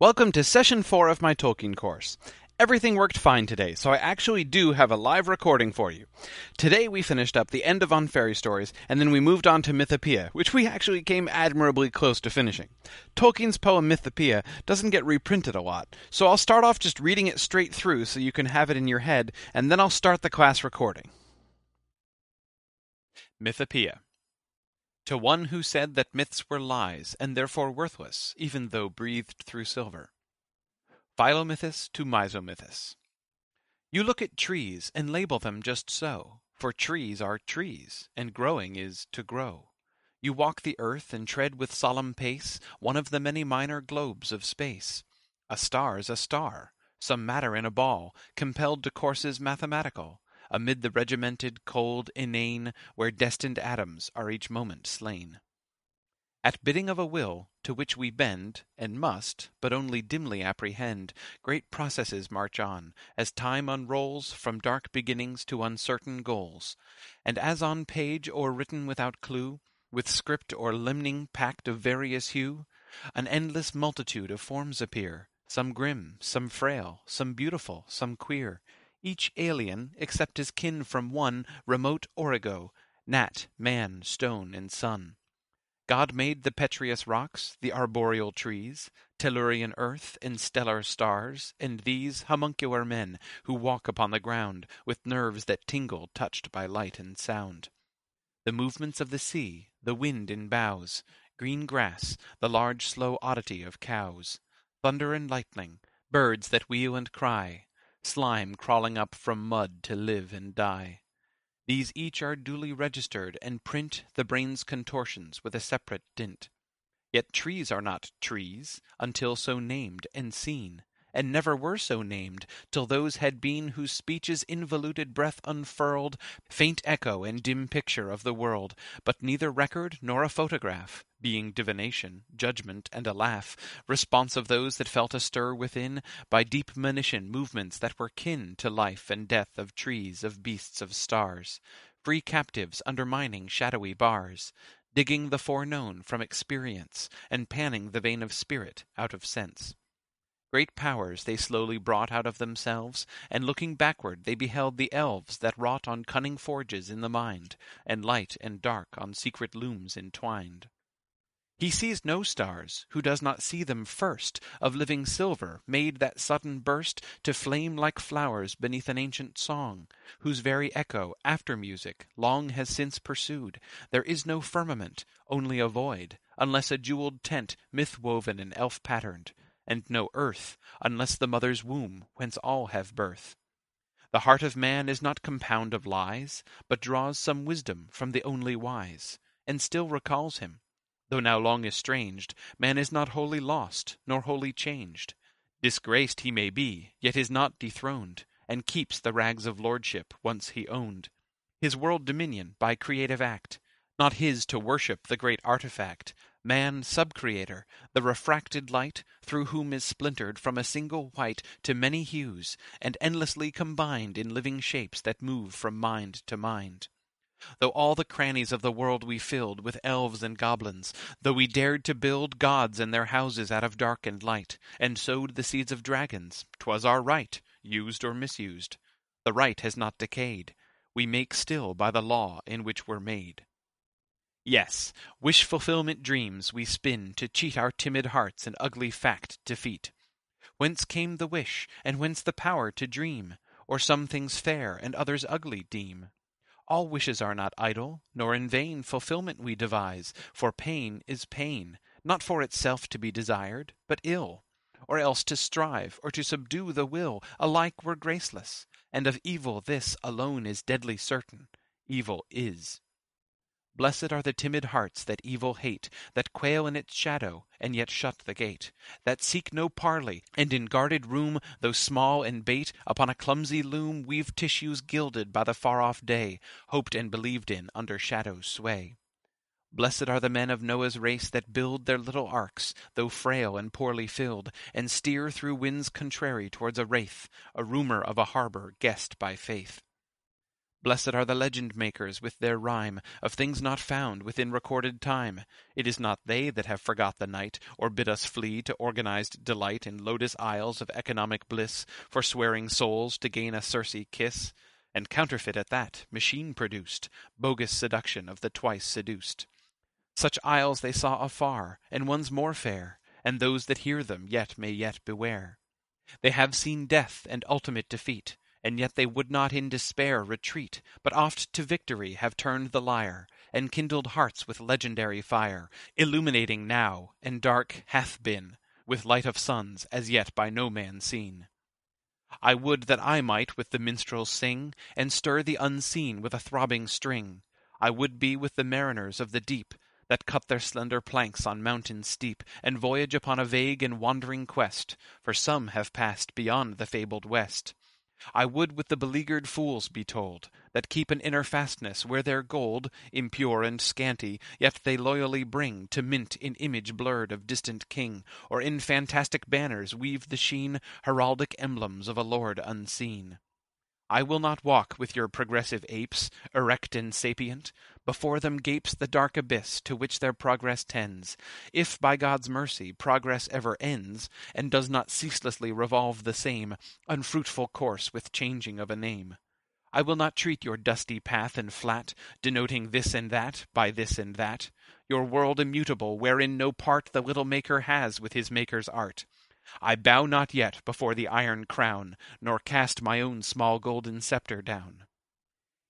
Welcome to session four of my Tolkien course. Everything worked fine today, so I actually do have a live recording for you. Today we finished up the end of On Fairy Stories, and then we moved on to Mythopoeia, which we actually came admirably close to finishing. Tolkien's poem Mythopoeia doesn't get reprinted a lot, so I'll start off just reading it straight through so you can have it in your head, and then I'll start the class recording. Mythopoeia. To one who said that myths were lies, and therefore worthless, even though breathed through silver. Philomythus to Misomythus. You look at trees and label them just so, for trees are trees, and growing is to grow. You walk the earth and tread with solemn pace one of the many minor globes of space. A star's a star, some matter in a ball, compelled to courses mathematical, amid the regimented, cold, inane, where destined atoms are each moment slain. At bidding of a will, to which we bend, and must, but only dimly apprehend, great processes march on, as time unrolls from dark beginnings to uncertain goals; and as on page or written without clue, with script or limning packed of various hue, an endless multitude of forms appear, some grim, some frail, some beautiful, some queer, each alien, except his kin from one remote origo, gnat, man, stone, and sun. God made the petrous rocks, the arboreal trees, Tellurian earth, and stellar stars, and these Homuncular men, who walk upon the ground, With nerves that tingle touched by light and sound. The movements of the sea, the wind in boughs, Green grass, the large slow oddity of cows, Thunder and lightning, birds that wheel and cry, Slime crawling up from mud to live and die. These each are duly registered, and print The brain's contortions with a separate dint. Yet trees are not trees, until so named and seen, And never were so named, till those had been Whose speech's involuted breath unfurled Faint echo and dim picture of the world, But neither record nor a photograph, Being divination, judgment, and a laugh, Response of those that felt a stir within By deep monition movements that were kin To life and death of trees, of beasts, of stars, Free captives undermining shadowy bars, Digging the foreknown from experience, And panning the vein of spirit out of sense. Great powers they slowly brought out of themselves, And looking backward they beheld the elves That wrought on cunning forges in the mind, And light and dark on secret looms entwined. He sees no stars who does not see them first Of living silver, made that sudden burst To flame like flowers beneath an ancient song, Whose very echo, after music, long Has since pursued. There is no firmament, only a void, Unless a jewelled tent, myth woven and elf patterned, And no earth, unless the mother's womb, whence all have birth. The heart of man is not compound of lies, But draws some wisdom from the only wise, And still recalls him. Though now long estranged, Man is not wholly lost, nor wholly changed. Disgraced he may be, yet is not dethroned, And keeps the rags of lordship once he owned. His world dominion by creative act, Not his to worship the great artifact, Man subcreator, the refracted light Through whom is splintered from a single white To many hues, and endlessly combined In living shapes that move from mind to mind. Though all the crannies of the world we filled With elves and goblins, though we dared to build Gods and their houses out of dark and light, And sowed the seeds of dragons, 'twas our right, Used or misused. The right has not decayed. We make still by the law in which we're made. Yes, wish fulfillment dreams we spin To cheat our timid hearts and ugly fact defeat. Whence came the wish, and whence the power to dream? Or some things fair and others ugly deem? All wishes are not idle, nor in vain Fulfillment we devise, for pain is pain, Not for itself to be desired, but ill; Or else to strive, or to subdue the will, Alike were graceless; and of evil this Alone is deadly certain evil is. Blessed are the timid hearts that evil hate, That quail in its shadow, and yet shut the gate; That seek no parley, and in guarded room, Though small and bait, upon a clumsy loom Weave tissues gilded by the far off day, Hoped and believed in under shadow's sway. Blessed are the men of Noah's race that build Their little arks, though frail and poorly filled, And steer through winds contrary towards a wraith, A rumour of a harbour guessed by faith. Blessed are the legend makers with their rhyme Of things not found within recorded time. It is not they that have forgot the night, Or bid us flee to organized delight In lotus isles of economic bliss, Forswearing souls to gain a Circe kiss. And counterfeit at that, machine produced, Bogus seduction of the twice seduced. Such isles they saw afar, and ones more fair, And those that hear them yet may yet beware. They have seen death and ultimate defeat, and yet they would not in despair retreat, but oft to victory have turned the lyre, and kindled hearts with legendary fire, illuminating now, and dark hath been, with light of suns as yet by no man seen. I would that I might with the minstrels sing, and stir the unseen with a throbbing string. I would be with the mariners of the deep, that cut their slender planks on mountains steep, and voyage upon a vague and wandering quest, for some have passed beyond the fabled west. I would with the beleaguered fools be told, That keep an inner fastness, where their gold, Impure and scanty, yet they loyally bring To mint in image blurred of distant king, Or in fantastic banners weave the sheen Heraldic emblems of a lord unseen. I will not walk with your progressive apes, erect and sapient. Before them gapes the dark abyss to which their progress tends. If by God's mercy progress ever ends, and does not ceaselessly revolve the same unfruitful course with changing of a name. I will not treat your dusty path and flat, denoting this and that by this and that, your world immutable, wherein no part the little maker has with his maker's art. I bow not yet before the iron crown, Nor cast my own small golden sceptre down.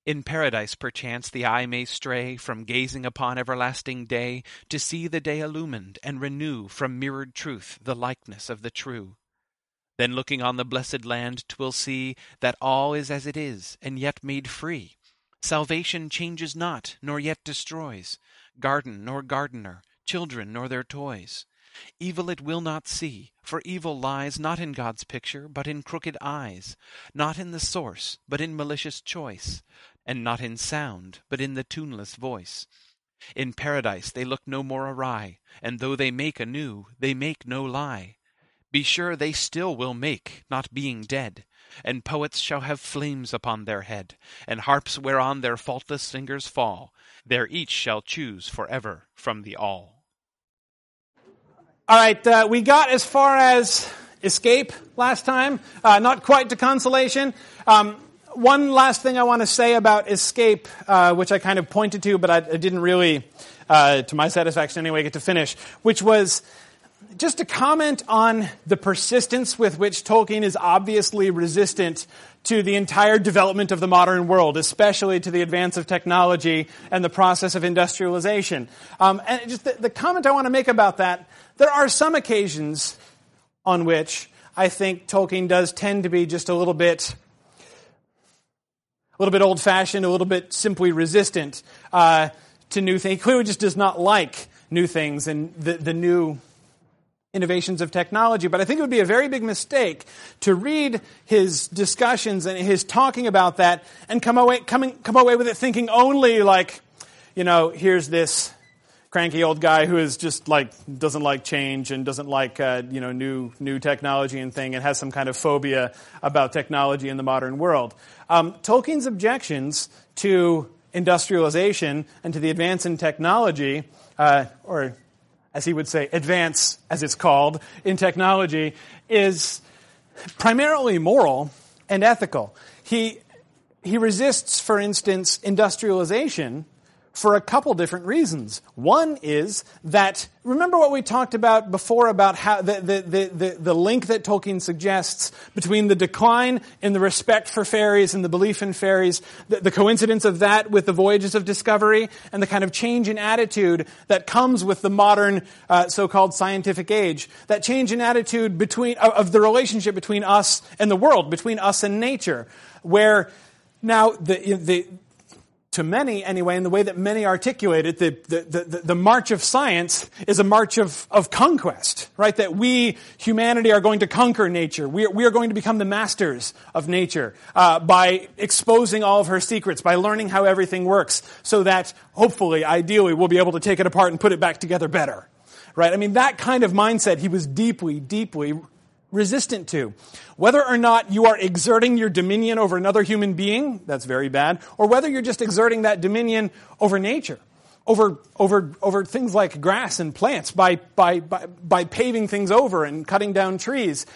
In paradise perchance the eye may stray From gazing upon everlasting day, To see the day illumined, and renew From mirrored truth the likeness of the true. Then looking on the blessed land 'twill see That all is as it is, and yet made free. Salvation changes not, nor yet destroys, Garden nor gardener, children nor their toys. Evil it will not see, for evil lies Not in God's picture, but in crooked eyes; Not in the source, but in malicious choice; And not in sound, but in the tuneless voice. In Paradise they look no more awry, And though they make anew, they make no lie. Be sure they still will make, not being dead; And poets shall have flames upon their head, And harps whereon their faultless fingers fall; There each shall choose for ever from the All. All right, uh, we got as far as escape last time, uh, not quite to consolation. Um, one last thing I want to say about escape, uh, which I kind of pointed to, but I, I didn't really, uh, to my satisfaction anyway, get to finish, which was just to comment on the persistence with which Tolkien is obviously resistant to the entire development of the modern world, especially to the advance of technology and the process of industrialization. Um, and just the, the comment I want to make about that there are some occasions on which I think Tolkien does tend to be just a little bit little bit old fashioned, a little bit simply resistant uh, to new things. He clearly just does not like new things and the, the new innovations of technology. But I think it would be a very big mistake to read his discussions and his talking about that and come away, coming, come away with it thinking only like, you know, here's this cranky old guy who is just like doesn't like change and doesn't like uh, you know new new technology and thing and has some kind of phobia about technology in the modern world. Um, Tolkien's objections to industrialization and to the advance in technology, uh, or as he would say, advance as it's called in technology, is primarily moral and ethical. He he resists, for instance, industrialization for a couple different reasons. One is that, remember what we talked about before about how the, the, the, the, link that Tolkien suggests between the decline in the respect for fairies and the belief in fairies, the, the coincidence of that with the voyages of discovery, and the kind of change in attitude that comes with the modern uh, so-called scientific age. That change in attitude between, of the relationship between us and the world, between us and nature, where now the, the to many anyway, in the way that many articulate it, the, the, the, the, march of science is a march of, of conquest, right? That we, humanity, are going to conquer nature. We are, we are going to become the masters of nature uh, by exposing all of her secrets, by learning how everything works, so that hopefully, ideally, we'll be able to take it apart and put it back together better, right? I mean, that kind of mindset he was deeply, deeply resistant to. Whether or not you are exerting your dominion over another human being, that's very bad, or whether you're just exerting that dominion over nature, over, over, over things like grass and plants by, by, by, by paving things over and cutting down trees.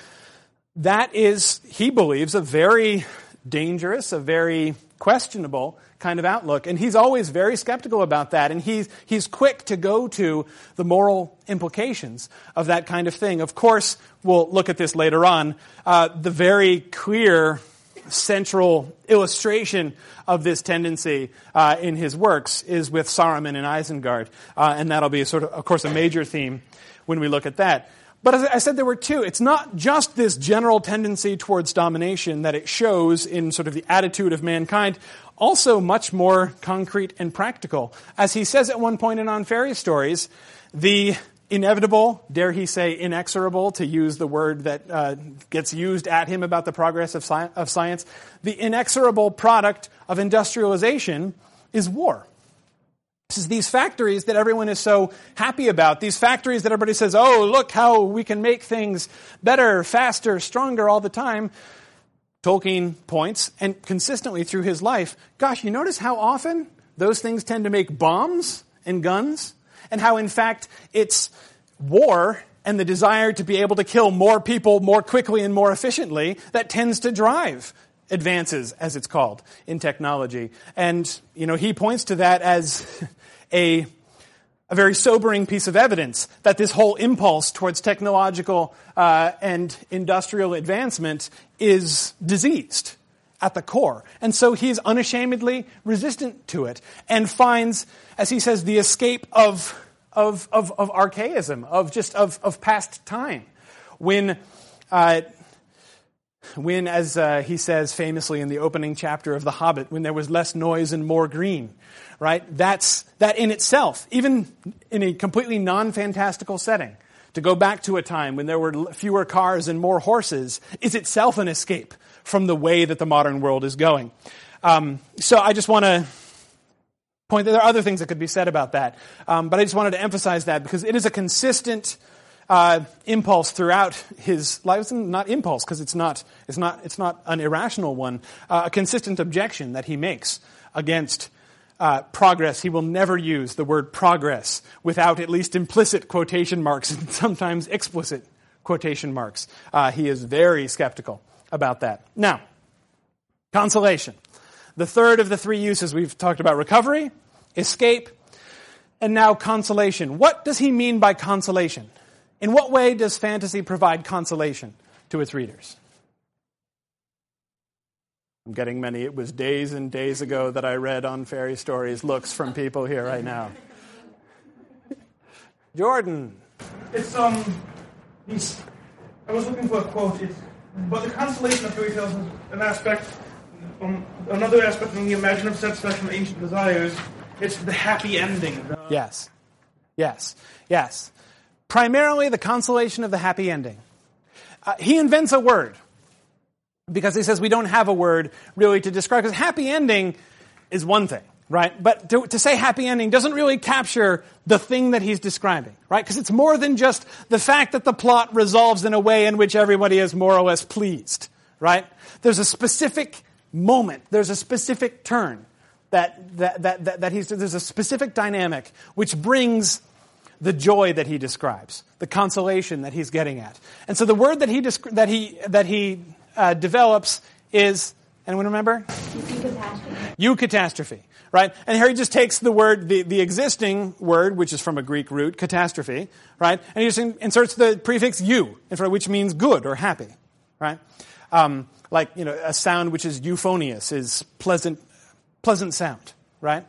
That is, he believes, a very dangerous, a very questionable kind of outlook. And he's always very skeptical about that. And he's, he's quick to go to the moral implications of that kind of thing. Of course, we'll look at this later on. Uh, the very clear central illustration of this tendency uh, in his works is with Saruman and Isengard. Uh, and that'll be sort of, of course, a major theme when we look at that. But as I said, there were two. It's not just this general tendency towards domination that it shows in sort of the attitude of mankind, also much more concrete and practical. As he says at one point in On Fairy Stories, the inevitable, dare he say inexorable, to use the word that uh, gets used at him about the progress of, sci- of science, the inexorable product of industrialization is war. This is these factories that everyone is so happy about. These factories that everybody says, oh, look how we can make things better, faster, stronger all the time. Tolkien points, and consistently through his life, gosh, you notice how often those things tend to make bombs and guns? And how, in fact, it's war and the desire to be able to kill more people more quickly and more efficiently that tends to drive advances, as it's called, in technology. And, you know, he points to that as a, a very sobering piece of evidence that this whole impulse towards technological uh, and industrial advancement is diseased at the core. And so he's unashamedly resistant to it and finds, as he says, the escape of, of, of, of archaism, of just of, of past time. When uh, when, as uh, he says famously in the opening chapter of The Hobbit, when there was less noise and more green, right? That's, that in itself, even in a completely non-fantastical setting, to go back to a time when there were fewer cars and more horses is itself an escape from the way that the modern world is going. Um, so I just want to point that there are other things that could be said about that, um, but I just wanted to emphasize that because it is a consistent uh, impulse throughout his life. It's not impulse because it's not, it's, not, it's not an irrational one. Uh, a consistent objection that he makes against uh, progress. He will never use the word progress without at least implicit quotation marks and sometimes explicit quotation marks. Uh, he is very skeptical about that. Now, consolation. The third of the three uses we've talked about recovery, escape, and now consolation. What does he mean by consolation? In what way does fantasy provide consolation to its readers? I'm getting many. It was days and days ago that I read on fairy stories looks from people here right now. Jordan. It's um, these. I was looking for a quote. It's, but the consolation of fairy tales is an aspect, um, another aspect from the imaginative satisfaction of ancient desires. It's the happy ending. The, yes, yes, yes primarily the consolation of the happy ending. Uh, he invents a word because he says we don't have a word really to describe, because happy ending is one thing, right? But to, to, say happy ending doesn't really capture the thing that he's describing, right? Because it's more than just the fact that the plot resolves in a way in which everybody is more or less pleased, right? There's a specific moment, there's a specific turn that, that, that, that, that he's, there's a specific dynamic which brings the joy that he describes, the consolation that he's getting at. And so the word that he, that he, that he uh, develops is, anyone remember? Eucatastrophe. Right? And here he just takes the word, the, the existing word, which is from a Greek root, catastrophe, right? And he just inserts the prefix eu, which means good or happy, right? Um, like, you know, a sound which is euphonious is pleasant, pleasant sound, right?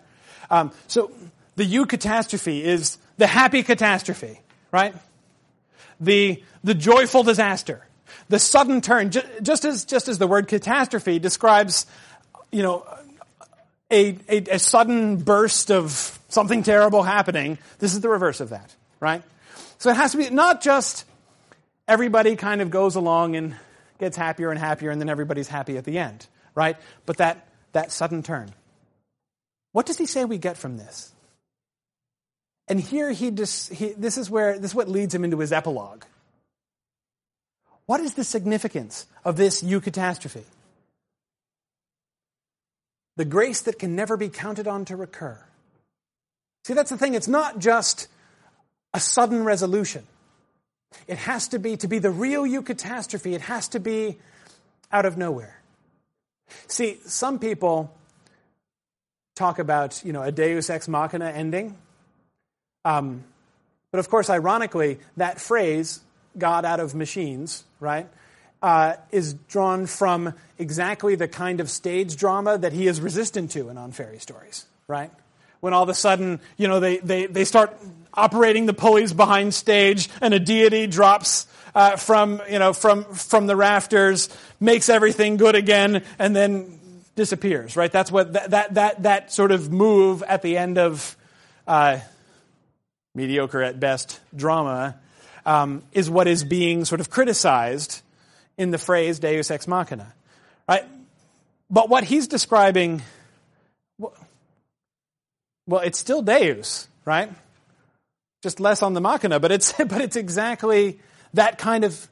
Um, so the "u" catastrophe is the happy catastrophe, right? The, the joyful disaster, the sudden turn, just as, just as the word catastrophe describes, you know, a, a, a sudden burst of something terrible happening, this is the reverse of that, right? So it has to be not just everybody kind of goes along and gets happier and happier and then everybody's happy at the end, right? But that, that sudden turn. What does he say we get from this? And here he, just, he this is where this is what leads him into his epilogue. What is the significance of this eucatastrophe? The grace that can never be counted on to recur. See, that's the thing. It's not just a sudden resolution. It has to be, to be the real eucatastrophe, it has to be out of nowhere. See, some people talk about, you know, a deus ex machina ending. Um, but of course, ironically, that phrase, God out of machines, right, uh, is drawn from exactly the kind of stage drama that he is resistant to in On Fairy Stories, right? When all of a sudden, you know, they, they, they start operating the pulleys behind stage and a deity drops uh, from, you know, from, from the rafters, makes everything good again, and then disappears, right? That's what that, that, that, that sort of move at the end of uh, mediocre at best drama um, is what is being sort of criticized in the phrase deus ex machina, right? But what he's describing, well, it's still deus, right? Just less on the machina, but it's, but it's exactly that kind of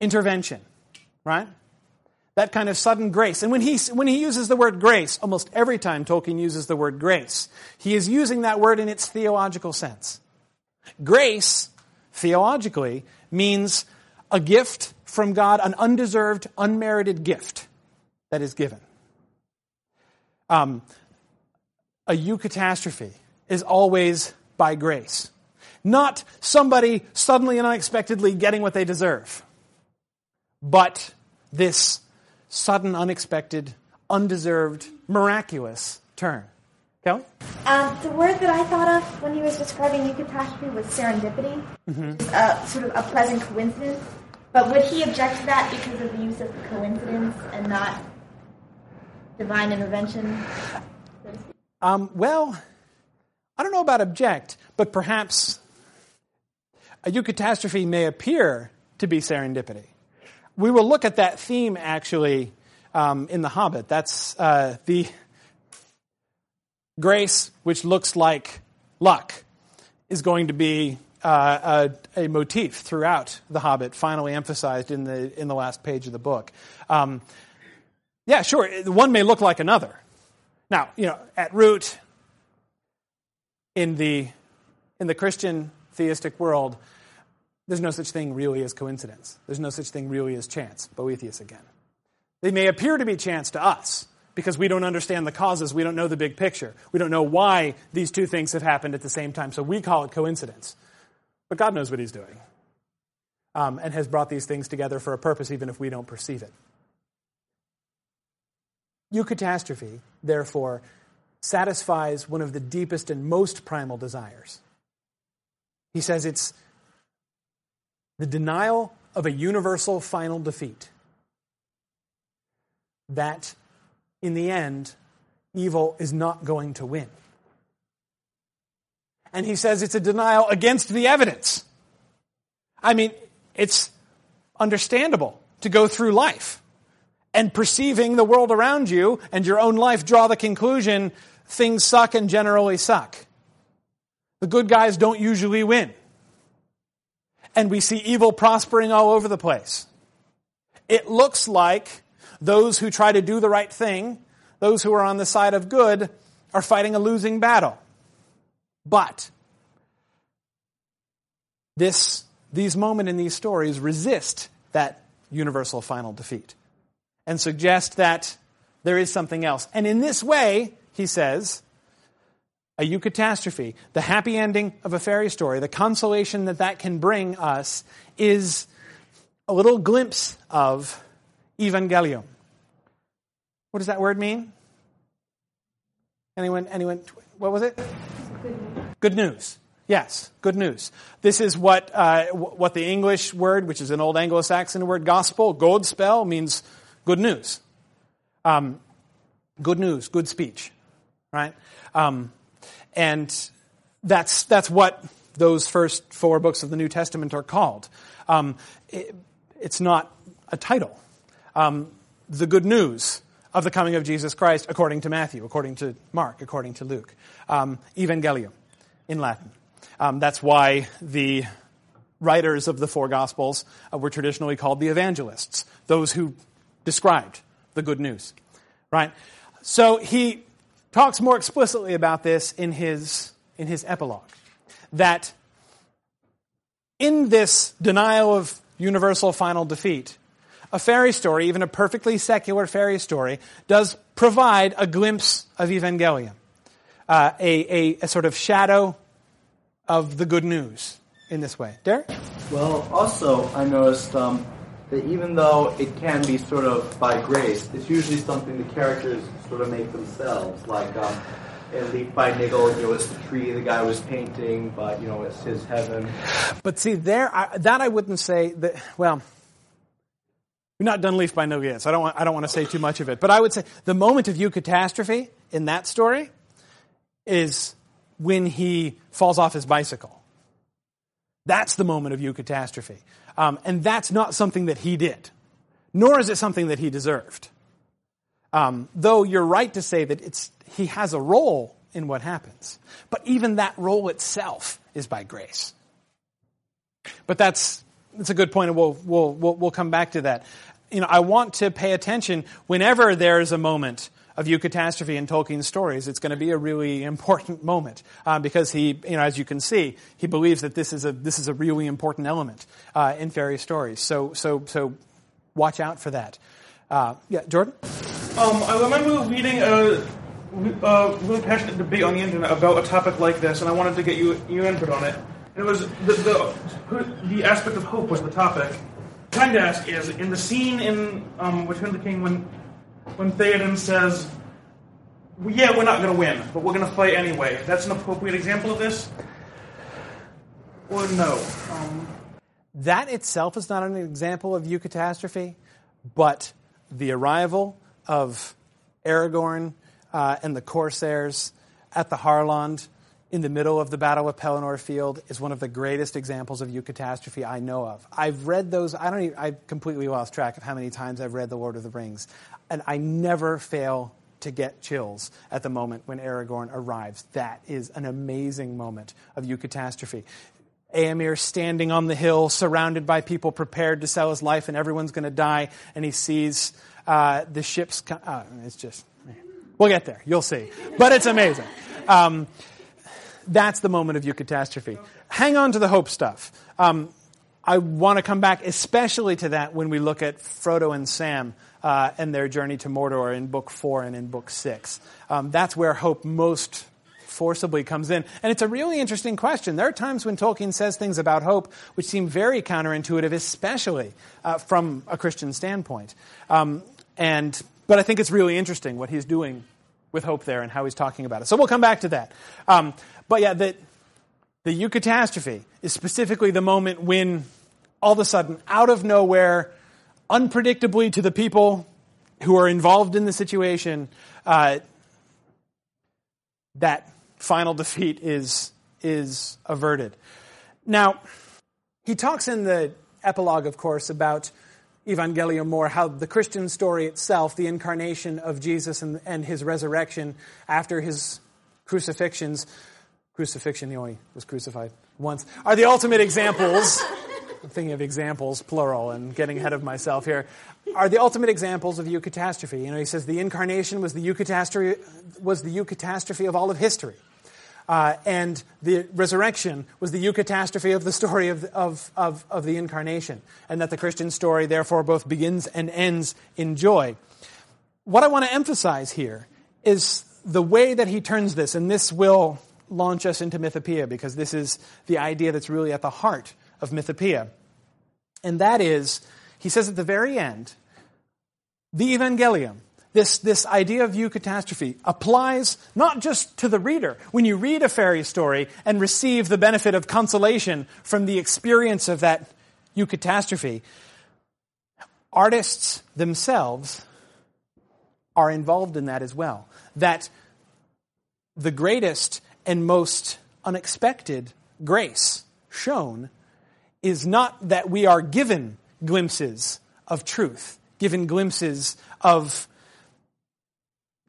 intervention, right? That kind of sudden grace. And when he, when he uses the word grace, almost every time Tolkien uses the word grace, he is using that word in its theological sense. Grace, theologically, means a gift from God, an undeserved, unmerited gift that is given. Um, a eucatastrophe is always by grace, not somebody suddenly and unexpectedly getting what they deserve, but this sudden, unexpected, undeserved, miraculous turn. Kelly? Um, the word that I thought of when he was describing eucatastrophe was serendipity, mm-hmm. uh, sort of a pleasant coincidence. But would he object to that because of the use of coincidence and not divine intervention? Um, well, I don't know about object, but perhaps a eucatastrophe may appear to be serendipity. We will look at that theme actually um, in The Hobbit. That's uh, the grace, which looks like luck, is going to be uh, a, a, motif throughout The Hobbit, finally emphasized in the in the last page of the book. Um, yeah, sure, one may look like another. Now, you know, at root, in the in the Christian theistic world, there's no such thing really as coincidence. There's no such thing really as chance. Boethius again. They may appear to be chance to us because we don't understand the causes. We don't know the big picture. We don't know why these two things have happened at the same time. So we call it coincidence. But God knows what He's doing um, and has brought these things together for a purpose, even if we don't perceive it. Eucatastrophe, therefore, satisfies one of the deepest and most primal desires. He says it's the denial of a universal final defeat. That, in the end, evil is not going to win. And he says it's a denial against the evidence. I mean, it's understandable to go through life and perceiving the world around you and your own life draw the conclusion things suck and generally suck. The good guys don't usually win and we see evil prospering all over the place. It looks like those who try to do the right thing, those who are on the side of good, are fighting a losing battle. But this, these moments in these stories resist that universal final defeat and suggest that there is something else. And in this way, he says, a eucatastrophe, the happy ending of a fairy story, the consolation that that can bring us is a little glimpse of evangelium. What does that word mean? Anyone? Anyone? What was it? Good news. Yes, good news. This is what uh, what the English word, which is an old Anglo-Saxon word, gospel, godspell means good news. Um, good news, good speech, right? Um, and that's, that's what those first four books of the New Testament are called. Um, it, it's not a title. Um, the good news of the coming of Jesus Christ according to Matthew, according to Mark, according to Luke. Um, Evangelium in Latin. Um, that's why the writers of the four Gospels uh, were traditionally called the evangelists, those who described the good news. Right? So he talks more explicitly about this in his, in his epilogue. That in this denial of universal final defeat, a fairy story, even a perfectly secular fairy story, does provide a glimpse of Evangelion, uh, a, a, a, sort of shadow of the good news in this way. Derek? Well, also, I noticed um, that even though it can be sort of by grace, it's usually something the characters sort of make themselves. Like um, in Leaf by Niggle, you know, it's the tree the guy was painting, but you know, it's his heaven. But see, there, I, that I wouldn't say that. Well, we've not done Leaf by No yet, so I don't want, I don't want to say too much of it. But I would say the moment of eucatastrophe in that story is when he falls off his bicycle. That's the moment of eucatastrophe. Um, and that's not something that he did, nor is it something that he deserved. Um, though you're right to say that it's, he has a role in what happens. But even that role itself is by grace. But that's, that's a good point, and we'll, we'll, we'll, we'll come back to that. You know, I want to pay attention whenever there's a moment of eucatastrophe in Tolkien's stories, it's going to be a really important moment uh, because he, you know, as you can see, he believes that this is a this is a really important element uh, in fairy stories. So so so, watch out for that. Uh, yeah, Jordan. Um, I remember reading a, a, really passionate debate on the internet about a topic like this, and I wanted to get you your input on it. And it was the the, the aspect of hope was the topic. Trying to ask is in the scene in um, Return of the King when when Theoden says, well, yeah, we're not going to win, but we're going to fight anyway. That's an appropriate example of this? Or no? Um, that itself is not an example of eucatastrophe, but the arrival of Aragorn uh, and the Corsairs at the Harlond in the middle of the Battle of Pelennor Field is one of the greatest examples of eucatastrophe I know of. I've read those. I don't. Even, I completely lost track of how many times I've read The Lord of the Rings and I never fail to get chills at the moment when Aragorn arrives. That is an amazing moment of eucatastrophe. Éomer standing on the hill, surrounded by people prepared to sell his life, and everyone's going to die, and he sees uh, the ships. Come, uh, it's just, we'll get there. You'll see. But it's amazing. Um, that's the moment of eucatastrophe. Hang on to the hope stuff. Um, I want to come back especially to that when we look at Frodo and Sam uh, and their journey to Mordor in Book 4 and in Book 6. Um, that's where hope most forcibly comes in. And it's a really interesting question. There are times when Tolkien says things about hope which seem very counterintuitive, especially uh, from a Christian standpoint. Um, and, but I think it's really interesting what he's doing with hope there and how he's talking about it. So we'll come back to that. Um, but yeah, the, the eucatastrophe is specifically the moment when all of a sudden, out of nowhere, unpredictably to the people who are involved in the situation, uh, that final defeat is, is averted. Now, he talks in the epilogue, of course, about Evangelion more, how the Christian story itself, the incarnation of Jesus and, and his resurrection after his crucifixions, crucifixion, he only was crucified once, are the ultimate examples I'm thinking of examples, plural, and getting ahead of myself here, are the ultimate examples of eucatastrophe. You know, he says the incarnation was the eucatastrophe, was the eucatastrophe of all of history. Uh, and the resurrection was the eucatastrophe of the story of, of, of, of the incarnation. And that the Christian story, therefore, both begins and ends in joy. What I want to emphasize here is the way that he turns this, and this will launch us into Mythopoeia because this is the idea that's really at the heart of Mythopoeia. And that is, he says at the very end, the Evangelium, this, this idea of eucatastrophe, applies not just to the reader. When you read a fairy story and receive the benefit of consolation from the experience of that eucatastrophe, artists themselves are involved in that as well. That the greatest and most unexpected grace shown is not that we are given glimpses of truth, given glimpses of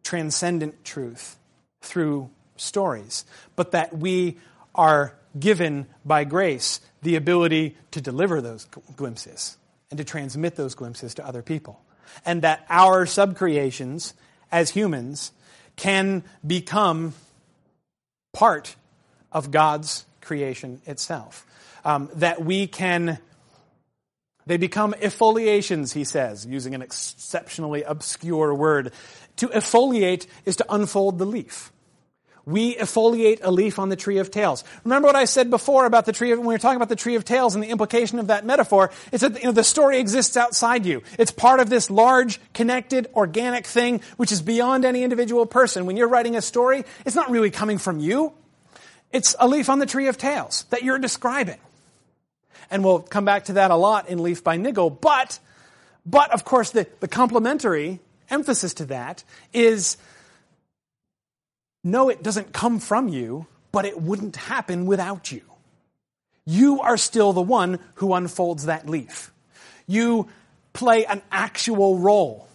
transcendent truth through stories, but that we are given by grace the ability to deliver those glimpses and to transmit those glimpses to other people. And that our subcreations as humans can become part of God's creation itself. Um, that we can, they become effoliations, he says, using an exceptionally obscure word. To effoliate is to unfold the leaf. We effoliate a leaf on the tree of tales. Remember what I said before about the tree of, when we were talking about the tree of tales and the implication of that metaphor, it's that you know, the story exists outside you. It's part of this large, connected, organic thing, which is beyond any individual person. When you're writing a story, it's not really coming from you. It's a leaf on the tree of tales that you're describing. And we'll come back to that a lot in Leaf by Niggle, but, but of course the, the complementary emphasis to that is no, it doesn't come from you, but it wouldn't happen without you. You are still the one who unfolds that leaf. You play an actual role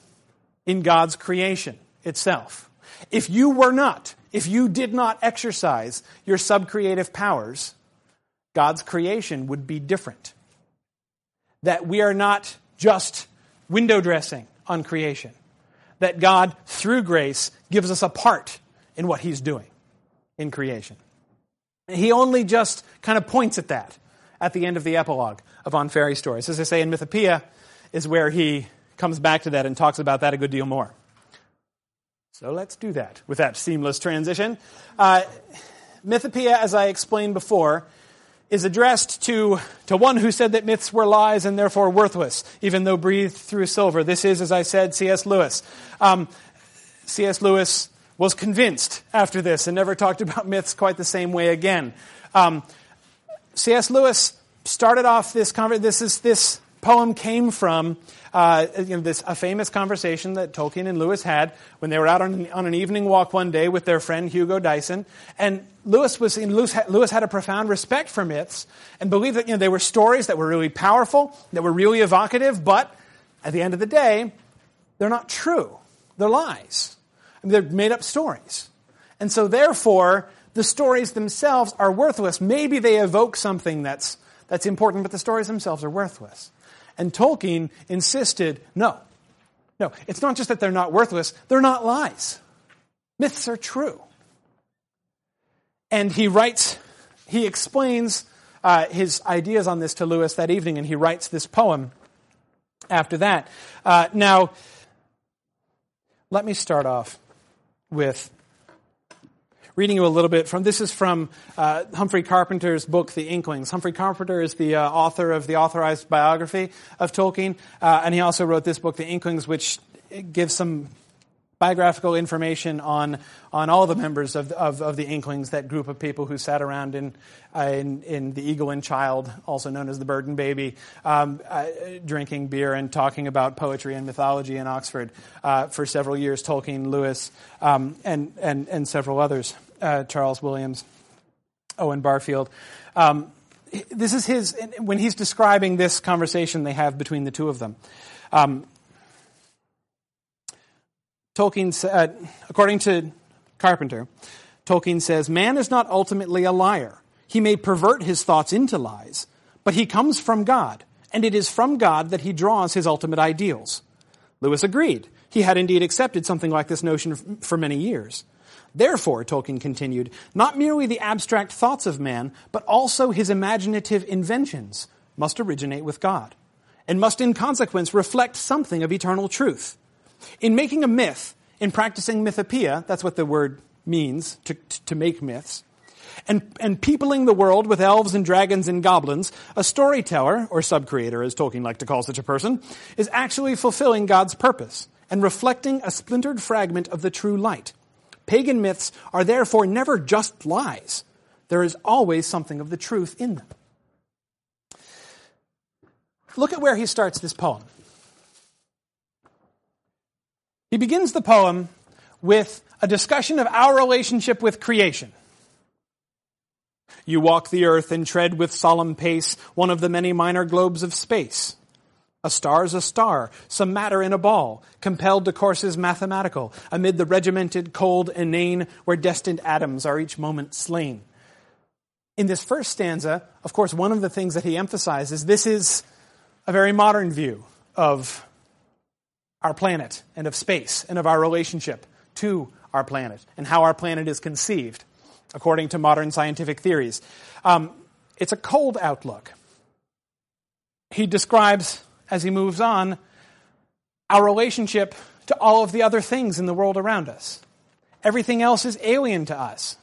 in God's creation itself. If you were not, if you did not exercise your subcreative powers, God's creation would be different. That we are not just window dressing on creation. That God, through grace, gives us a part in what he's doing in creation. He only just kind of points at that at the end of the epilogue of On Fairy Stories. As I say in Mythopoeia is where he comes back to that and talks about that a good deal more. So let's do that with that seamless transition. Uh, Mythopoeia, as I explained before, is addressed to, to one who said that myths were lies and therefore worthless, even though breathed through silver. This is, as I said, C.S. Lewis. Um, C.S. Lewis was convinced after this and never talked about myths quite the same way again. Um, C.S. Lewis started off this conversation. This is this poem came from uh, you know, this a famous conversation that Tolkien and Lewis had when they were out on, on an evening walk one day with their friend Hugo Dyson. And Lewis was Lewis had, Lewis had a profound respect for myths and believed that you know they were stories that were really powerful, that were really evocative, but at the end of the day, they're not true. They're lies. I mean, they're made up stories. And so therefore, the stories themselves are worthless. Maybe they evoke something that's, that's important, but the stories themselves are worthless. And Tolkien insisted, no, no, it's not just that they're not worthless, they're not lies. Myths are true. And he writes, he explains uh, his ideas on this to Lewis that evening, and he writes this poem after that. Uh, now, let me start off with reading you a little bit from this is from uh, Humphrey Carpenter's book, The Inklings. Humphrey Carpenter is the uh, author of the authorized biography of Tolkien, uh, and he also wrote this book, The Inklings, which gives some biographical information on on all the members of, of, of the Inklings, that group of people who sat around in uh, in, in, the Eagle and Child, also known as the Bird and Baby, um, uh, drinking beer and talking about poetry and mythology in Oxford uh, for several years. Tolkien, Lewis, um, and and and several others. Uh, Charles Williams, Owen Barfield. Um, this is his when he's describing this conversation they have between the two of them. Um, Tolkien, uh, according to Carpenter, Tolkien says, Man is not ultimately a liar. He may pervert his thoughts into lies, but he comes from God, and it is from God that he draws his ultimate ideals. Lewis agreed. He had indeed accepted something like this notion for many years. Therefore, Tolkien continued, not merely the abstract thoughts of man, but also his imaginative inventions must originate with God, and must in consequence reflect something of eternal truth. In making a myth, in practicing mythopoeia, that's what the word means, to, to make myths, and, and peopling the world with elves and dragons and goblins, a storyteller, or subcreator as Tolkien liked to call such a person, is actually fulfilling God's purpose and reflecting a splintered fragment of the true light. Pagan myths are therefore never just lies. There is always something of the truth in them. Look at where he starts this poem. He begins the poem with a discussion of our relationship with creation. You walk the earth and tread with solemn pace one of the many minor globes of space. A star's a star, some matter in a ball, compelled to courses mathematical, amid the regimented, cold inane, where destined atoms are each moment slain. in this first stanza, of course, one of the things that he emphasizes this is a very modern view of our planet and of space and of our relationship to our planet and how our planet is conceived according to modern scientific theories. Um, it's a cold outlook. He describes, as he moves on, our relationship to all of the other things in the world around us. Everything else is alien to us.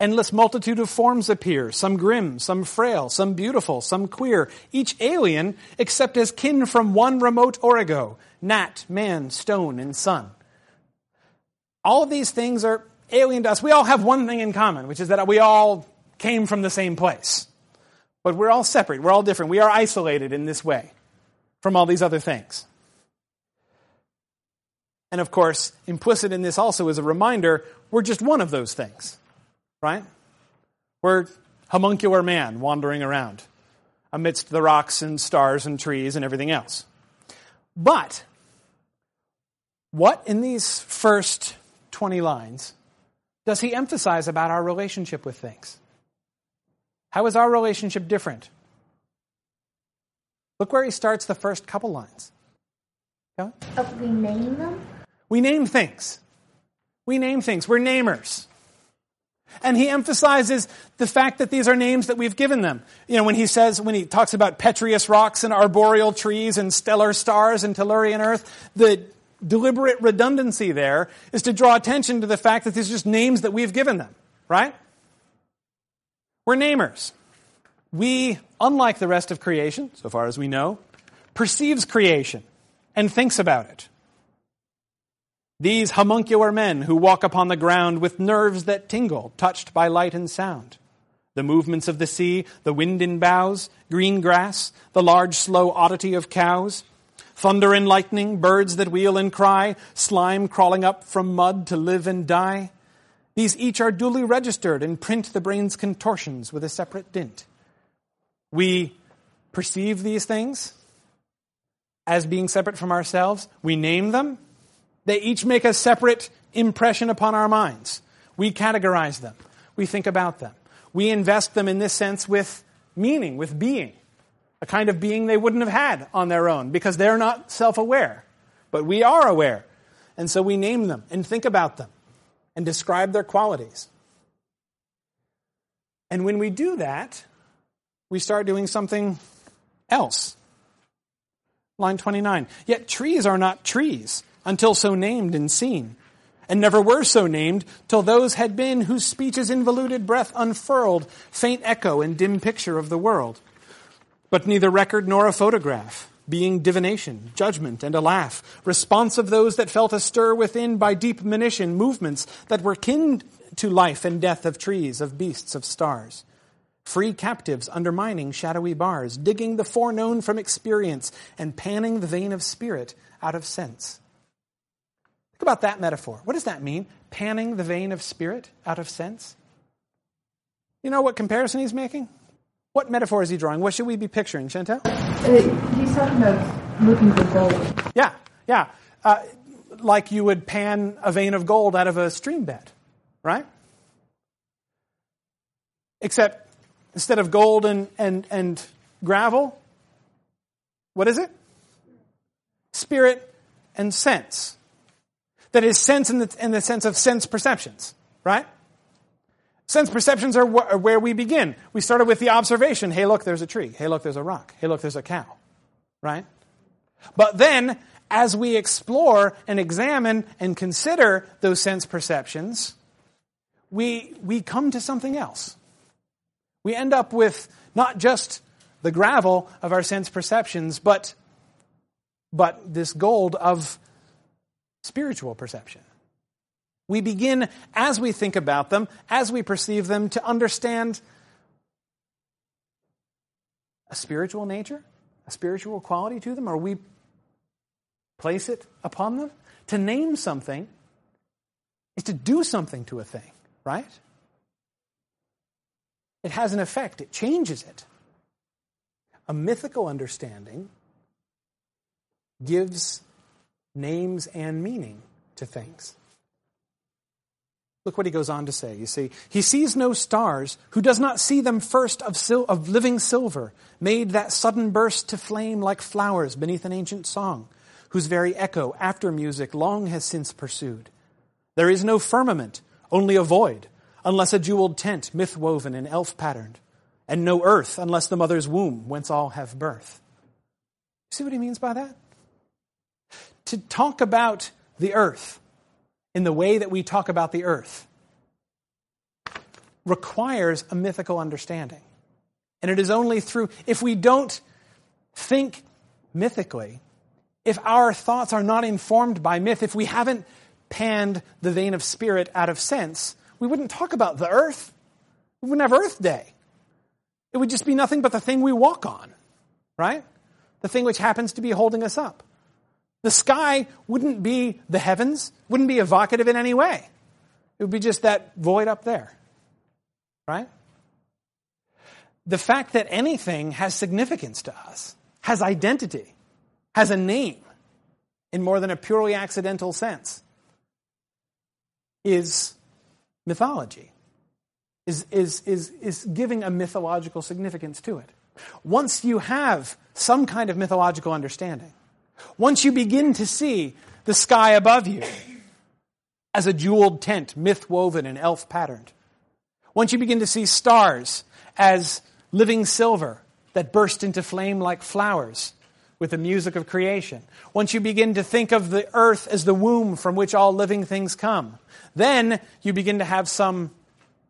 Endless multitude of forms appear, some grim, some frail, some beautiful, some queer, each alien except as kin from one remote origo, gnat, man, stone, and sun. All of these things are alien to us. We all have one thing in common, which is that we all came from the same place. But we're all separate, we're all different. We are isolated in this way from all these other things. And of course, implicit in this also is a reminder we're just one of those things, right? We're homuncular man wandering around amidst the rocks and stars and trees and everything else. But what in these first 20 lines does he emphasize about our relationship with things? How is our relationship different? Look where he starts the first couple lines. Oh, we name them? We name things. We name things. We're namers. And he emphasizes the fact that these are names that we've given them. You know, when he says, when he talks about petrous rocks and arboreal trees and stellar stars and Tellurian earth, the deliberate redundancy there is to draw attention to the fact that these are just names that we've given them, right? We're namers. We, unlike the rest of creation, so far as we know, perceives creation and thinks about it. These homuncular men who walk upon the ground with nerves that tingle, touched by light and sound. The movements of the sea, the wind in boughs, green grass, the large slow oddity of cows, thunder and lightning, birds that wheel and cry, slime crawling up from mud to live and die. These each are duly registered and print the brain's contortions with a separate dint. We perceive these things as being separate from ourselves. We name them they each make a separate impression upon our minds. We categorize them. We think about them. We invest them in this sense with meaning, with being. A kind of being they wouldn't have had on their own because they're not self aware. But we are aware. And so we name them and think about them and describe their qualities. And when we do that, we start doing something else. Line 29. Yet trees are not trees until so named and seen, and never were so named till those had been whose speech's involuted breath unfurled faint echo and dim picture of the world. But neither record nor a photograph, being divination, judgment, and a laugh, response of those that felt a stir within by deep monition, movements that were kin to life and death of trees, of beasts, of stars. Free captives undermining shadowy bars, digging the foreknown from experience, and panning the vein of spirit out of sense. Think about that metaphor. What does that mean? Panning the vein of spirit out of sense? You know what comparison he's making? What metaphor is he drawing? What should we be picturing, Chantel? Uh, he's talking about looking for gold. Yeah, yeah. Uh, like you would pan a vein of gold out of a stream bed, right? Except instead of gold and, and, and gravel, what is it? Spirit and sense that is sense in the, in the sense of sense perceptions, right? Sense perceptions are, wh- are where we begin. We started with the observation hey, look, there's a tree. Hey, look, there's a rock. Hey, look, there's a cow, right? But then, as we explore and examine and consider those sense perceptions, we, we come to something else. We end up with not just the gravel of our sense perceptions, but, but this gold of spiritual perception. We begin, as we think about them, as we perceive them, to understand a spiritual nature, a spiritual quality to them, or we place it upon them. To name something is to do something to a thing, right? It has an effect, it changes it. A mythical understanding gives names and meaning to things. Look what he goes on to say. You see, he sees no stars, who does not see them first of, sil- of living silver, made that sudden burst to flame like flowers beneath an ancient song, whose very echo after music long has since pursued. There is no firmament, only a void, unless a jeweled tent myth woven and elf patterned, and no earth unless the mother's womb whence all have birth. See what he means by that? To talk about the earth in the way that we talk about the earth requires a mythical understanding. And it is only through, if we don't think mythically, if our thoughts are not informed by myth, if we haven't panned the vein of spirit out of sense, we wouldn't talk about the earth. We wouldn't have Earth Day. It would just be nothing but the thing we walk on, right? The thing which happens to be holding us up. The sky wouldn't be the heavens, wouldn't be evocative in any way. It would be just that void up there. Right? The fact that anything has significance to us, has identity, has a name, in more than a purely accidental sense, is mythology, is, is, is, is giving a mythological significance to it. Once you have some kind of mythological understanding, once you begin to see the sky above you as a jeweled tent, myth woven and elf patterned, once you begin to see stars as living silver that burst into flame like flowers with the music of creation, once you begin to think of the earth as the womb from which all living things come, then you begin to have some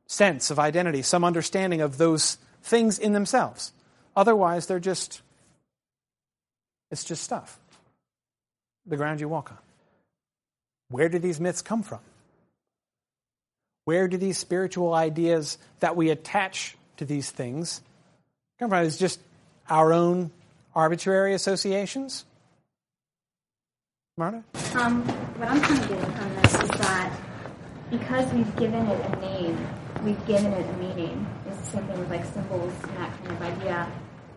sense of identity, some understanding of those things in themselves. Otherwise, they're just, it's just stuff the ground you walk on. Where do these myths come from? Where do these spiritual ideas that we attach to these things come from? Is just our own arbitrary associations? Marta? Um, what I'm kind of getting from this is that because we've given it a name, we've given it a meaning. It's the same thing with like symbols and that kind of idea.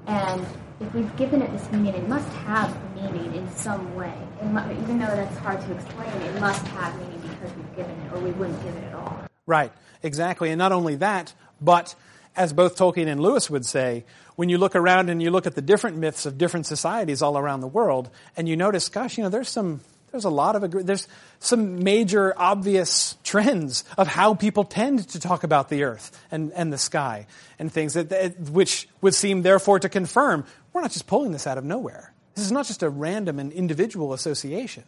And if we've given it this meaning, it must have meaning in some way. even though that's hard to explain, it must have meaning because we've given it, or we wouldn't give it at all. Right, exactly. And not only that, but as both Tolkien and Lewis would say, when you look around and you look at the different myths of different societies all around the world, and you notice, gosh, you know, there's some there's a lot of there's some major obvious trends of how people tend to talk about the earth and, and the sky and things that, that, which would seem therefore to confirm we're not just pulling this out of nowhere. This is not just a random and individual association.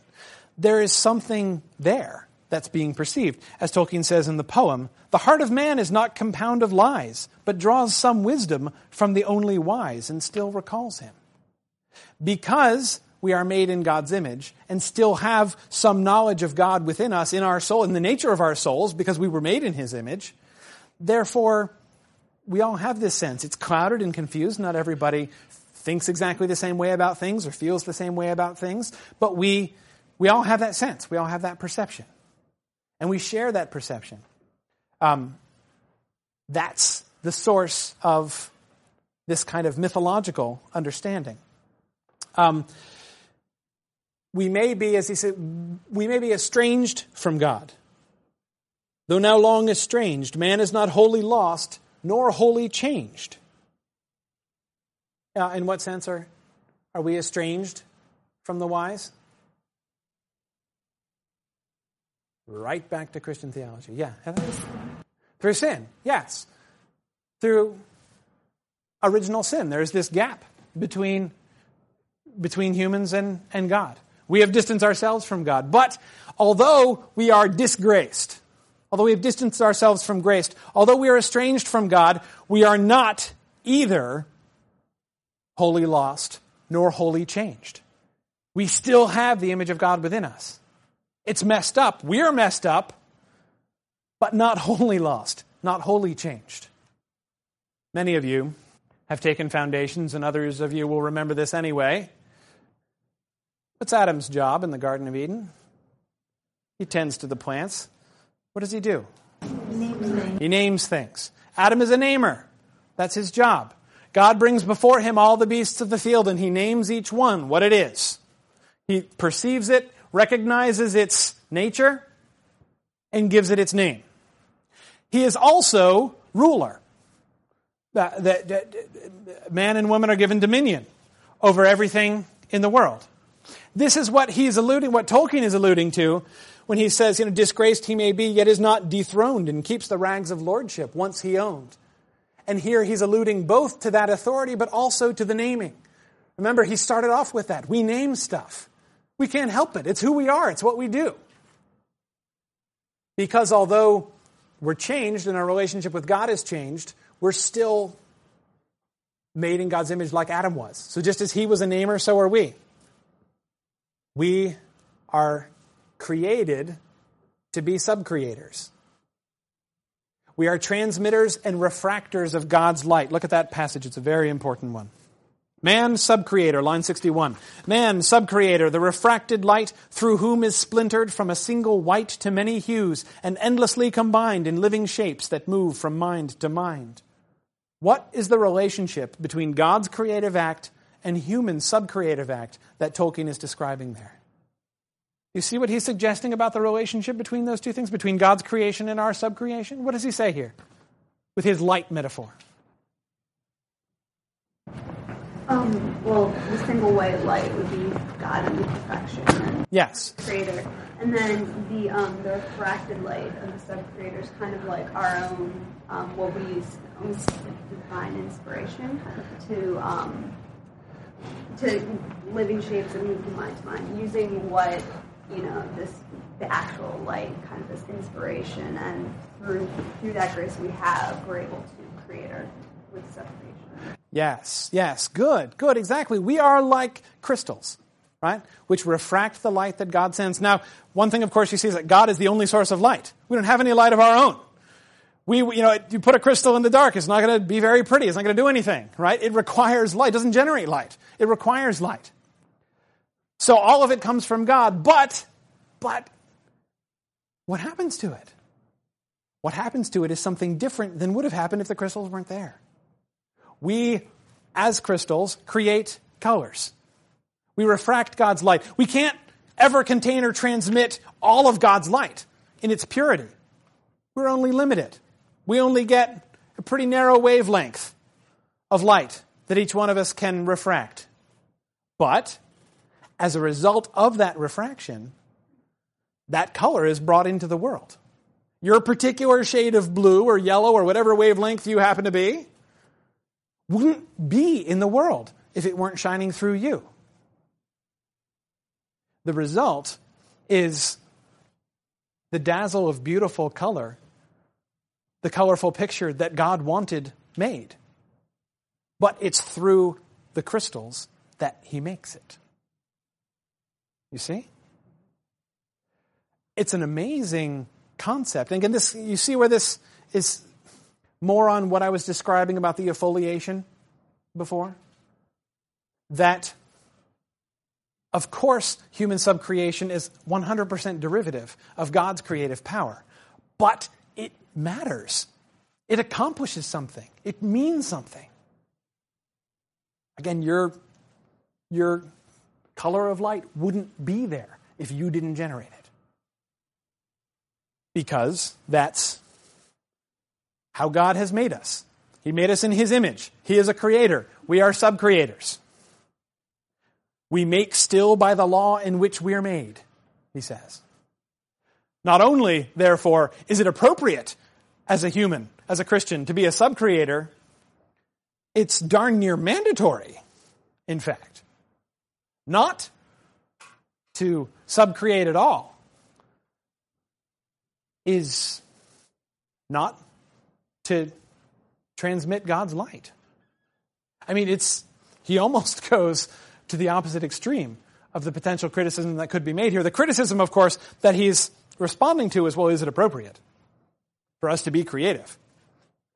There is something there that's being perceived. As Tolkien says in the poem, the heart of man is not compound of lies, but draws some wisdom from the only wise and still recalls him. Because we are made in God's image and still have some knowledge of God within us, in our soul, in the nature of our souls, because we were made in His image. Therefore, we all have this sense. It's clouded and confused. Not everybody thinks exactly the same way about things or feels the same way about things, but we, we all have that sense. We all have that perception. And we share that perception. Um, that's the source of this kind of mythological understanding. Um, we may be, as he said, we may be estranged from God. Though now long estranged, man is not wholly lost, nor wholly changed. Uh, in what sense are, are we estranged from the wise? Right back to Christian theology. Yeah, Heather? Through sin, yes. Through original sin. There's this gap between, between humans and, and God. We have distanced ourselves from God. But although we are disgraced, although we have distanced ourselves from grace, although we are estranged from God, we are not either wholly lost nor wholly changed. We still have the image of God within us. It's messed up. We're messed up, but not wholly lost, not wholly changed. Many of you have taken foundations, and others of you will remember this anyway. What's Adam's job in the Garden of Eden? He tends to the plants. What does he do? He names things. He names things. Adam is a namer. That's his job. God brings before him all the beasts of the field and he names each one what it is. He perceives it, recognizes its nature, and gives it its name. He is also ruler. That, that, that man and woman are given dominion over everything in the world. This is what he's alluding, what Tolkien is alluding to when he says, you know, disgraced he may be, yet is not dethroned and keeps the rags of lordship once he owned. And here he's alluding both to that authority, but also to the naming. Remember, he started off with that. We name stuff. We can't help it. It's who we are. It's what we do. Because although we're changed and our relationship with God has changed, we're still made in God's image like Adam was. So just as he was a namer, so are we. We are created to be subcreators. We are transmitters and refractors of God's light. Look at that passage, it's a very important one. Man, subcreator, line 61. Man, subcreator, the refracted light through whom is splintered from a single white to many hues and endlessly combined in living shapes that move from mind to mind. What is the relationship between God's creative act and human subcreative act that Tolkien is describing there? You see what he's suggesting about the relationship between those two things, between God's creation and our subcreation? What does he say here with his light metaphor? Um, well, the single white light would be God and the perfection and yes. creator. And then the um, the refracted light of the sub-creator is kind of like our own, um, what we use almost divine inspiration to um, to living shapes and move from mind to mind, using what you know this the actual light, kind of this inspiration, and through through that grace we have, we're able to create our with sub-creation. Yes, yes, good, good, exactly. We are like crystals, right? Which refract the light that God sends. Now, one thing, of course, you see is that God is the only source of light. We don't have any light of our own. We, you know, you put a crystal in the dark, it's not going to be very pretty. It's not going to do anything, right? It requires light. It doesn't generate light. It requires light. So all of it comes from God, but, but, what happens to it? What happens to it is something different than would have happened if the crystals weren't there we, as crystals, create colors. We refract God's light. We can't ever contain or transmit all of God's light in its purity. We're only limited. We only get a pretty narrow wavelength of light that each one of us can refract. But as a result of that refraction, that color is brought into the world. Your particular shade of blue or yellow or whatever wavelength you happen to be wouldn't be in the world if it weren't shining through you. The result is the dazzle of beautiful color, the colorful picture that God wanted made. But it's through the crystals that He makes it. You see? It's an amazing concept. And again, this, you see where this is more on what I was describing about the affiliation before? That, of course, human subcreation is 100% derivative of God's creative power, but matters. It accomplishes something, it means something. Again, your, your color of light wouldn't be there if you didn't generate it. Because that's how God has made us. He made us in His image. He is a creator. We are sub-creators. We make still by the law in which we are made, he says. Not only, therefore, is it appropriate as a human, as a Christian, to be a sub-creator, it's darn near mandatory, in fact. Not to sub-create at all is not to transmit God's light. I mean, it's, he almost goes to the opposite extreme of the potential criticism that could be made here. The criticism, of course, that he's responding to is, well, is it appropriate for us to be creative?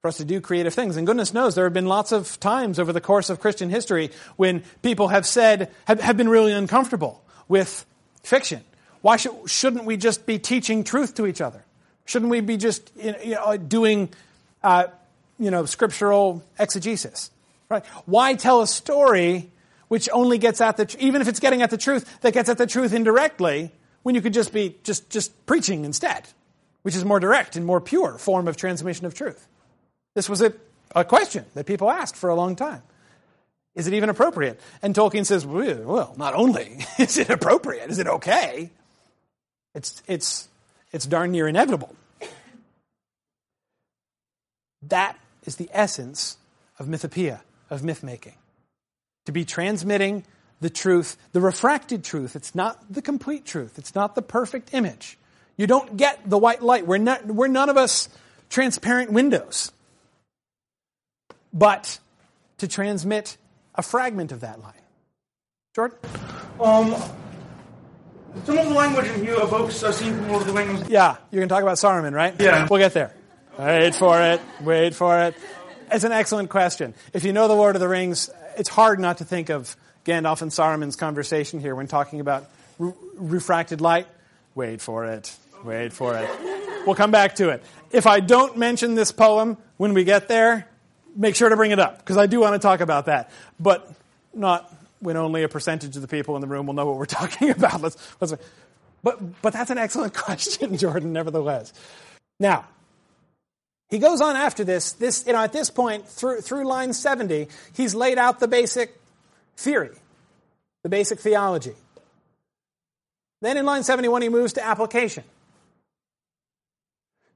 For us to do creative things. And goodness knows there have been lots of times over the course of Christian history when people have said, have, have been really uncomfortable with fiction. Why should, shouldn't we just be teaching truth to each other? Shouldn't we be just you know, doing uh, you know, scriptural exegesis? Right? Why tell a story which only gets at the, even if it's getting at the truth, that gets at the truth indirectly, when you could just be just, just preaching instead? Which is more direct and more pure form of transmission of truth? This was a, a question that people asked for a long time. Is it even appropriate? And Tolkien says, well, not only is it appropriate, is it okay? It's, it's, it's darn near inevitable. That is the essence of mythopoeia, of myth making. To be transmitting the truth, the refracted truth. It's not the complete truth. It's not the perfect image. You don't get the white light. We're, not, we're none of us transparent windows. But to transmit a fragment of that line. Jordan? Um, some of the language in here evokes a scene from Lord of the Rings. Yeah, you're going to talk about Saruman, right? Yeah. We'll get there. Wait for it. Wait for it. It's an excellent question. If you know the Lord of the Rings, it's hard not to think of Gandalf and Saruman's conversation here when talking about re- refracted light. Wait for it. Wait for it. We'll come back to it. If I don't mention this poem when we get there, make sure to bring it up because I do want to talk about that, but not when only a percentage of the people in the room will know what we're talking about. Let's, let's, but, but that's an excellent question, Jordan, nevertheless. Now, he goes on after this. This, you know, at this point, through, through line 70, he's laid out the basic theory, the basic theology. Then in line 71, he moves to application.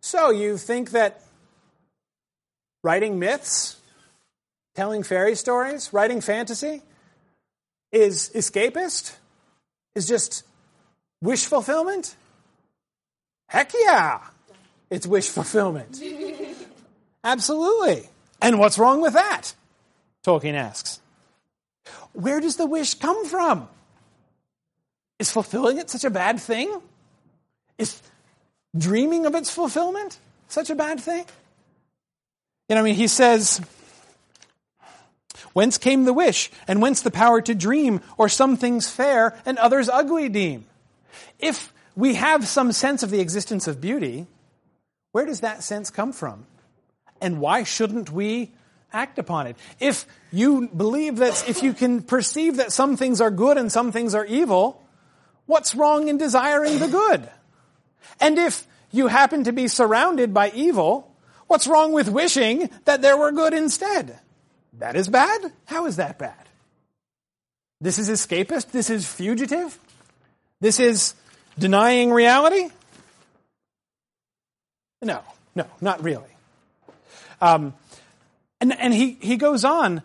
So you think that writing myths, telling fairy stories, writing fantasy is escapist? Is just wish fulfillment? Heck yeah, it's wish fulfillment. Absolutely. And what's wrong with that? Tolkien asks. Where does the wish come from? Is fulfilling it such a bad thing? Is dreaming of its fulfillment such a bad thing? You know, I mean, he says, Whence came the wish, and whence the power to dream, or some things fair and others ugly deem? If we have some sense of the existence of beauty, where does that sense come from? And why shouldn't we act upon it? If you believe that, if you can perceive that some things are good and some things are evil, what's wrong in desiring the good? And if you happen to be surrounded by evil, what's wrong with wishing that there were good instead? That is bad? How is that bad? This is escapist? This is fugitive? This is denying reality? No, no, not really. Um, and and he, he goes on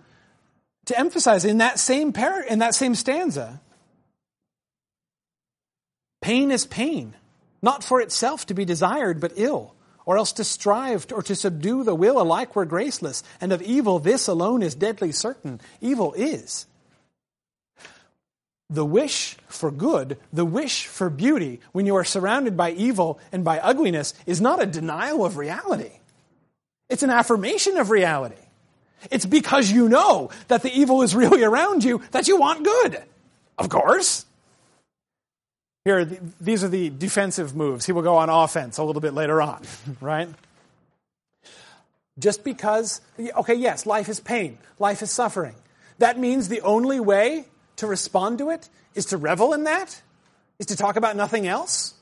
to emphasize in that same par- in that same stanza, pain is pain, not for itself to be desired, but ill, or else to strive or to subdue the will alike were graceless, and of evil this alone is deadly certain. Evil is. The wish for good, the wish for beauty, when you are surrounded by evil and by ugliness, is not a denial of reality. It's an affirmation of reality. It's because you know that the evil is really around you that you want good. Of course. Here, these are the defensive moves. He will go on offense a little bit later on, right? Just because, okay, yes, life is pain, life is suffering. That means the only way to respond to it is to revel in that, is to talk about nothing else,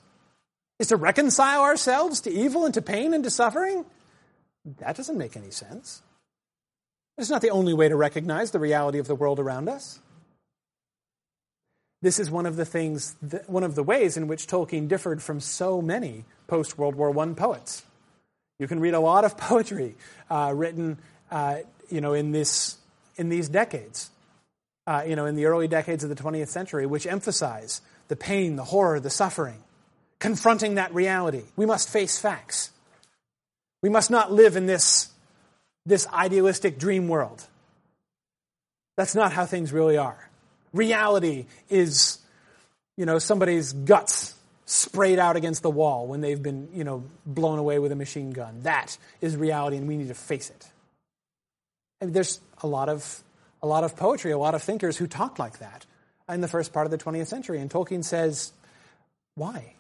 is to reconcile ourselves to evil and to pain and to suffering. That doesn't make any sense. It's not the only way to recognize the reality of the world around us. This is one of the things, one of the ways in which Tolkien differed from so many post World War I poets. You can read a lot of poetry uh, written, uh, you know, in this in these decades, uh, you know, in the early decades of the 20th century, which emphasize the pain, the horror, the suffering, confronting that reality. We must face facts. We must not live in this, this idealistic dream world. That's not how things really are. Reality is, you know, somebody's guts sprayed out against the wall when they've been, you know, blown away with a machine gun. That is reality, and we need to face it. And there's a lot of a lot of poetry, a lot of thinkers who talked like that in the first part of the 20th century. And Tolkien says, why?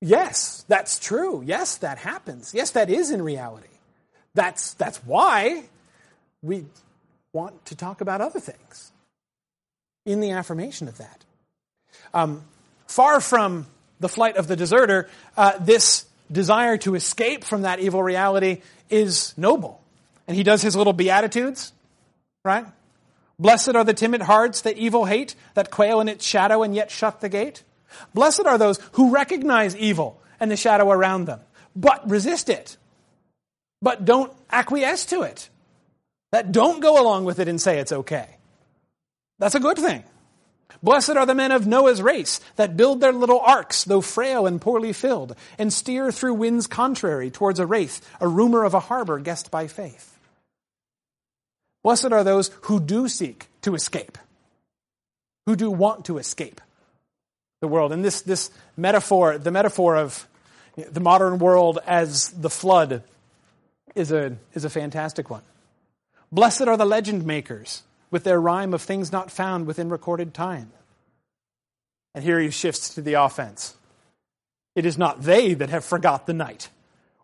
Yes, that's true. Yes, that happens. Yes, that is in reality. That's, that's why we want to talk about other things in the affirmation of that. Um, far from the flight of the deserter, uh, this desire to escape from that evil reality is noble. And he does his little beatitudes, right? Blessed are the timid hearts that evil hate, that quail in its shadow and yet shut the gate. Blessed are those who recognize evil and the shadow around them, but resist it. But don't acquiesce to it. That don't go along with it and say it's okay. That's a good thing. Blessed are the men of Noah's race that build their little arks, though frail and poorly filled, and steer through winds contrary towards a wraith, a rumor of a harbor guessed by faith. Blessed are those who do seek to escape, who do want to escape the world. And this, this metaphor, the metaphor of the modern world as the flood, is a, is a fantastic one. Blessed are the legend makers with their rhyme of things not found within recorded time. And here he shifts to the offense. It is not they that have forgot the night,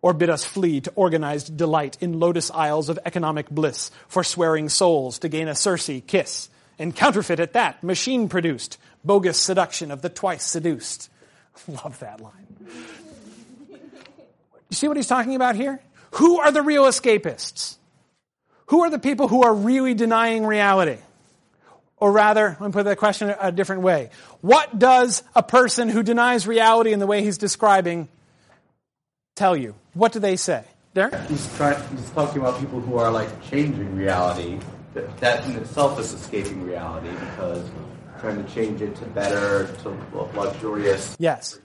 or bid us flee to organized delight in lotus isles of economic bliss, forswearing souls to gain a Circe kiss, and counterfeit at that, machine produced, bogus seduction of the twice seduced. Love that line. You see what he's talking about here? Who are the real escapists? Who are the people who are really denying reality? Or rather, let me put that question a different way. What does a person who denies reality in the way he's describing tell you? What do they say? Derek? He's, trying, he's talking about people who are like changing reality. That, that in itself is escaping reality because trying to change it to better, to luxurious. Yes.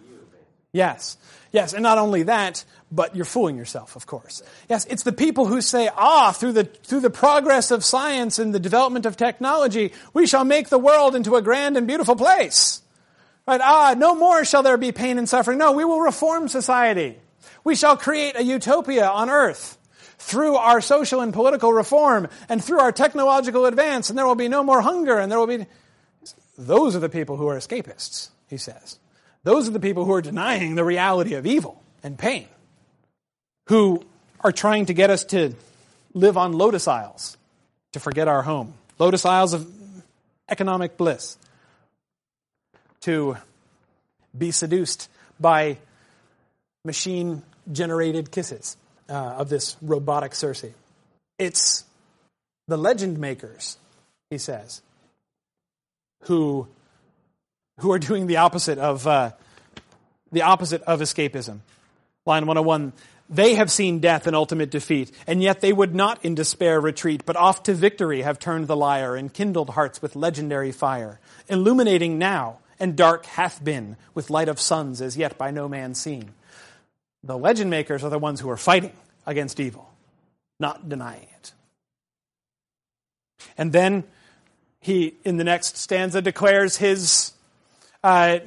Yes. Yes. And not only that, but you're fooling yourself, of course. Yes, it's the people who say, ah, through the, through the progress of science and the development of technology, we shall make the world into a grand and beautiful place. Right? Ah, no more shall there be pain and suffering. No, we will reform society. We shall create a utopia on earth through our social and political reform and through our technological advance, and there will be no more hunger, and there will be. Those are the people who are escapists, he says. Those are the people who are denying the reality of evil and pain who are trying to get us to live on lotus isles, to forget our home. Lotus isles of economic bliss. To be seduced by machine generated kisses uh, of this robotic Circe. It's the legend makers, he says, who, who are doing the opposite of, uh, the opposite of escapism. Line 101 they have seen death and ultimate defeat, and yet they would not in despair retreat, but off to victory have turned the lyre and kindled hearts with legendary fire, illuminating now, and dark hath been, with light of suns as yet by no man seen. The legend makers are the ones who are fighting against evil, not denying it. And then he, in the next stanza, declares his uh,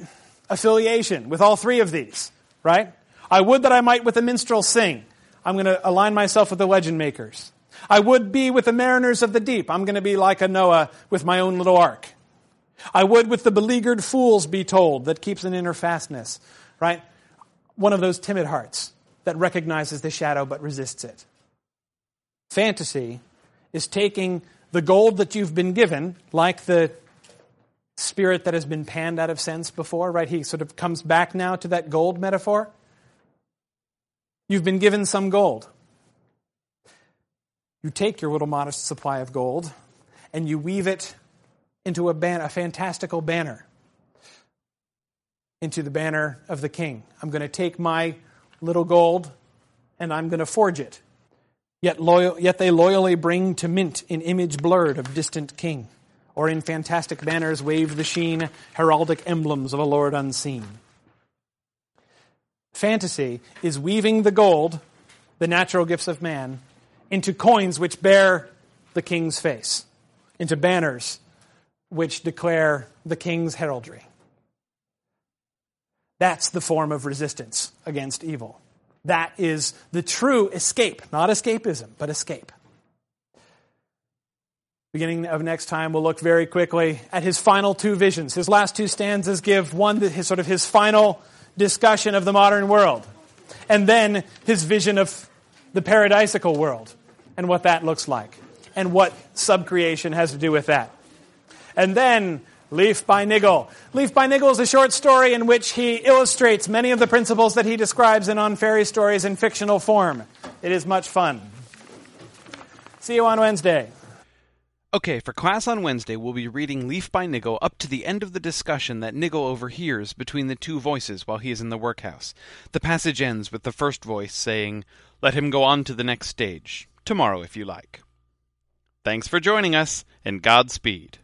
affiliation with all three of these, right? I would that I might with the minstrel sing. I'm going to align myself with the legend makers. I would be with the mariners of the deep. I'm going to be like a Noah with my own little ark. I would with the beleaguered fools be told that keeps an inner fastness, right? One of those timid hearts that recognizes the shadow but resists it. Fantasy is taking the gold that you've been given, like the spirit that has been panned out of sense before, right? He sort of comes back now to that gold metaphor. You've been given some gold. You take your little modest supply of gold and you weave it into a, ban- a fantastical banner, into the banner of the king. I'm going to take my little gold and I'm going to forge it. Yet, loyal, yet they loyally bring to mint an image blurred of distant king, or in fantastic banners wave the sheen, heraldic emblems of a lord unseen fantasy is weaving the gold, the natural gifts of man, into coins which bear the king's face, into banners which declare the king's heraldry. That's the form of resistance against evil. That is the true escape, not escapism, but escape. Beginning of next time, we'll look very quickly at his final two visions. His last two stanzas give one, his, sort of his final discussion of the modern world. And then his vision of the paradisical world and what that looks like and what subcreation has to do with that. And then Leaf by Niggle. Leaf by Niggle is a short story in which he illustrates many of the principles that he describes in On Fairy Stories in fictional form. It is much fun. See you on Wednesday. Okay, for class on Wednesday, we'll be reading Leaf by Niggle up to the end of the discussion that Niggle overhears between the two voices while he is in the workhouse. The passage ends with the first voice saying, Let him go on to the next stage. Tomorrow, if you like. Thanks for joining us, and Godspeed.